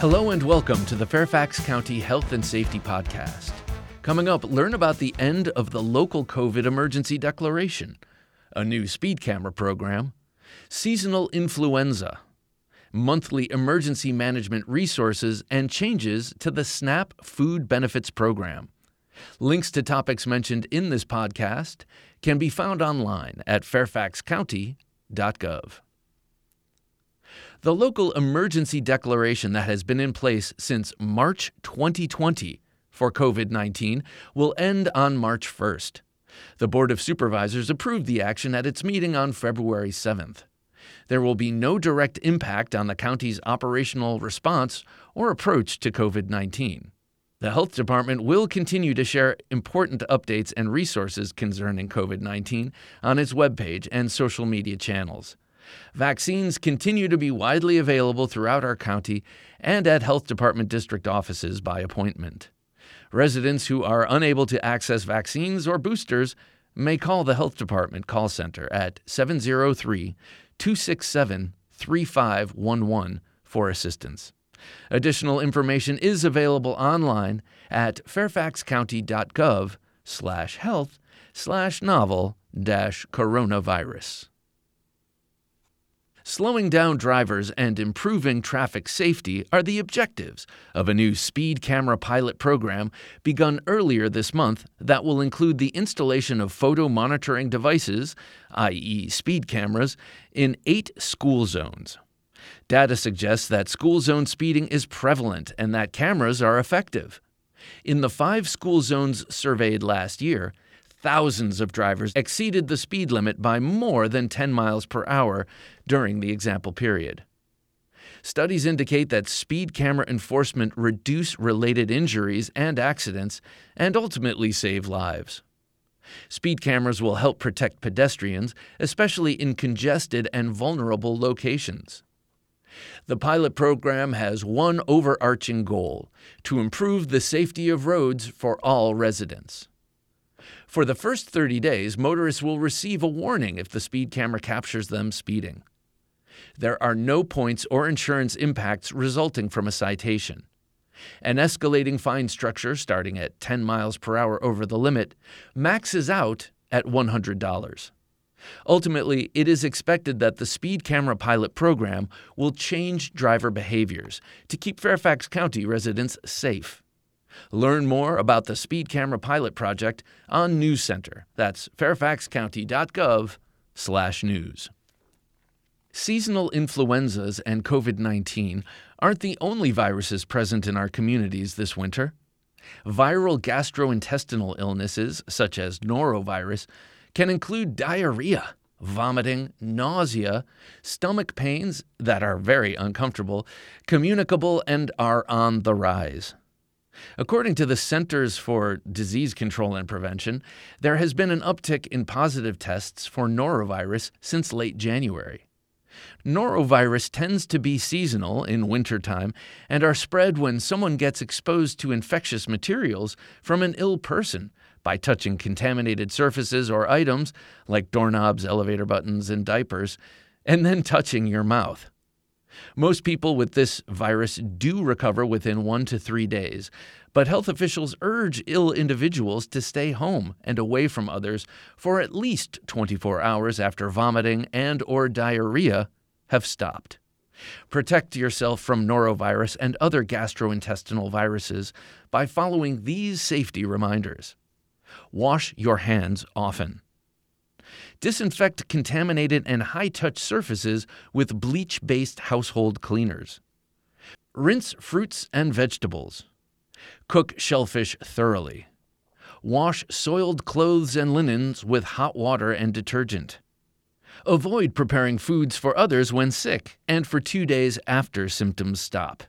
Hello and welcome to the Fairfax County Health and Safety Podcast. Coming up, learn about the end of the local COVID emergency declaration, a new speed camera program, seasonal influenza, monthly emergency management resources, and changes to the SNAP Food Benefits Program. Links to topics mentioned in this podcast can be found online at fairfaxcounty.gov. The local emergency declaration that has been in place since March 2020 for COVID 19 will end on March 1st. The Board of Supervisors approved the action at its meeting on February 7th. There will be no direct impact on the county's operational response or approach to COVID 19. The Health Department will continue to share important updates and resources concerning COVID 19 on its webpage and social media channels. Vaccines continue to be widely available throughout our county and at Health Department district offices by appointment. Residents who are unable to access vaccines or boosters may call the Health Department call center at 703 267 3511 for assistance. Additional information is available online at fairfaxcounty.gov slash health slash novel dash coronavirus. Slowing down drivers and improving traffic safety are the objectives of a new speed camera pilot program begun earlier this month that will include the installation of photo monitoring devices, i.e., speed cameras, in eight school zones. Data suggests that school zone speeding is prevalent and that cameras are effective. In the five school zones surveyed last year, thousands of drivers exceeded the speed limit by more than 10 miles per hour during the example period. Studies indicate that speed camera enforcement reduce related injuries and accidents and ultimately save lives. Speed cameras will help protect pedestrians, especially in congested and vulnerable locations. The pilot program has one overarching goal to improve the safety of roads for all residents. For the first 30 days, motorists will receive a warning if the speed camera captures them speeding. There are no points or insurance impacts resulting from a citation. An escalating fine structure starting at 10 miles per hour over the limit maxes out at $100. Ultimately, it is expected that the Speed Camera Pilot program will change driver behaviors to keep Fairfax County residents safe. Learn more about the Speed Camera Pilot Project on News Center. That's fairfaxcounty.gov slash news. Seasonal influenzas and COVID-19 aren't the only viruses present in our communities this winter. Viral gastrointestinal illnesses, such as norovirus, can include diarrhea, vomiting, nausea, stomach pains that are very uncomfortable, communicable, and are on the rise. According to the Centers for Disease Control and Prevention, there has been an uptick in positive tests for norovirus since late January. Norovirus tends to be seasonal in wintertime and are spread when someone gets exposed to infectious materials from an ill person by touching contaminated surfaces or items like doorknobs, elevator buttons, and diapers, and then touching your mouth. Most people with this virus do recover within one to three days, but health officials urge ill individuals to stay home and away from others for at least 24 hours after vomiting and or diarrhea have stopped. Protect yourself from norovirus and other gastrointestinal viruses by following these safety reminders. Wash your hands often. Disinfect contaminated and high touch surfaces with bleach based household cleaners. Rinse fruits and vegetables. Cook shellfish thoroughly. Wash soiled clothes and linens with hot water and detergent. Avoid preparing foods for others when sick and for two days after symptoms stop.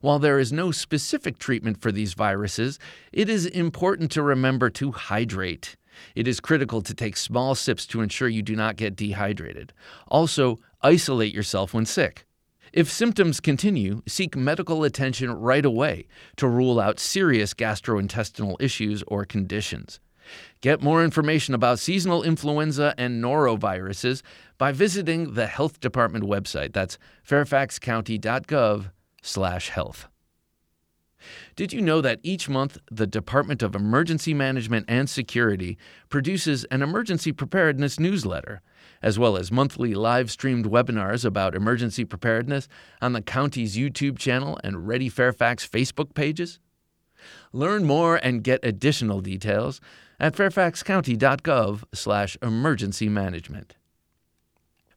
While there is no specific treatment for these viruses, it is important to remember to hydrate. It is critical to take small sips to ensure you do not get dehydrated. Also, isolate yourself when sick. If symptoms continue, seek medical attention right away to rule out serious gastrointestinal issues or conditions. Get more information about seasonal influenza and noroviruses by visiting the Health Department website. That's fairfaxcounty.gov health. Did you know that each month the Department of Emergency Management and Security produces an emergency preparedness newsletter, as well as monthly live streamed webinars about emergency preparedness on the county's YouTube channel and Ready Fairfax Facebook pages? Learn more and get additional details at fairfaxcounty.gov/emergency management.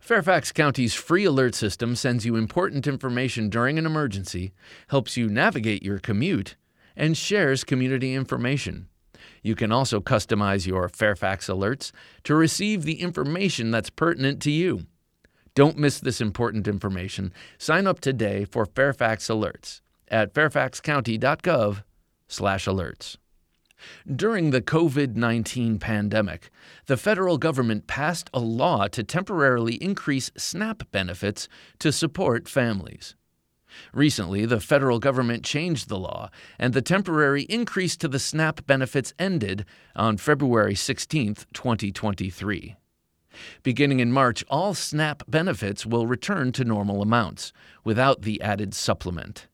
Fairfax County's free alert system sends you important information during an emergency, helps you navigate your commute, and shares community information. You can also customize your Fairfax alerts to receive the information that's pertinent to you. Don't miss this important information. Sign up today for Fairfax Alerts at fairfaxcounty.gov/alerts. During the COVID 19 pandemic, the federal government passed a law to temporarily increase SNAP benefits to support families. Recently, the federal government changed the law, and the temporary increase to the SNAP benefits ended on February 16, 2023. Beginning in March, all SNAP benefits will return to normal amounts, without the added supplement.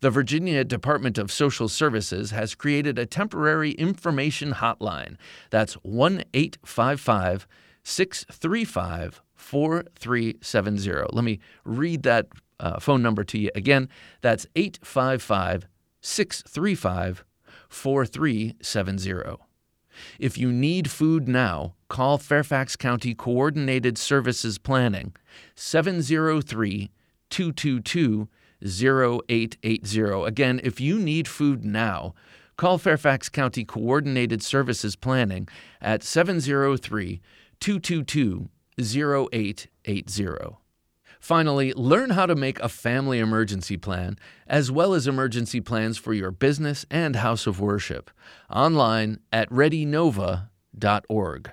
The Virginia Department of Social Services has created a temporary information hotline. That's 1 855 635 4370. Let me read that uh, phone number to you again. That's 855 635 4370. If you need food now, call Fairfax County Coordinated Services Planning 703 222 0880. Again, if you need food now, call Fairfax County Coordinated Services Planning at 703 222 0880. Finally, learn how to make a family emergency plan, as well as emergency plans for your business and house of worship, online at readynova.org.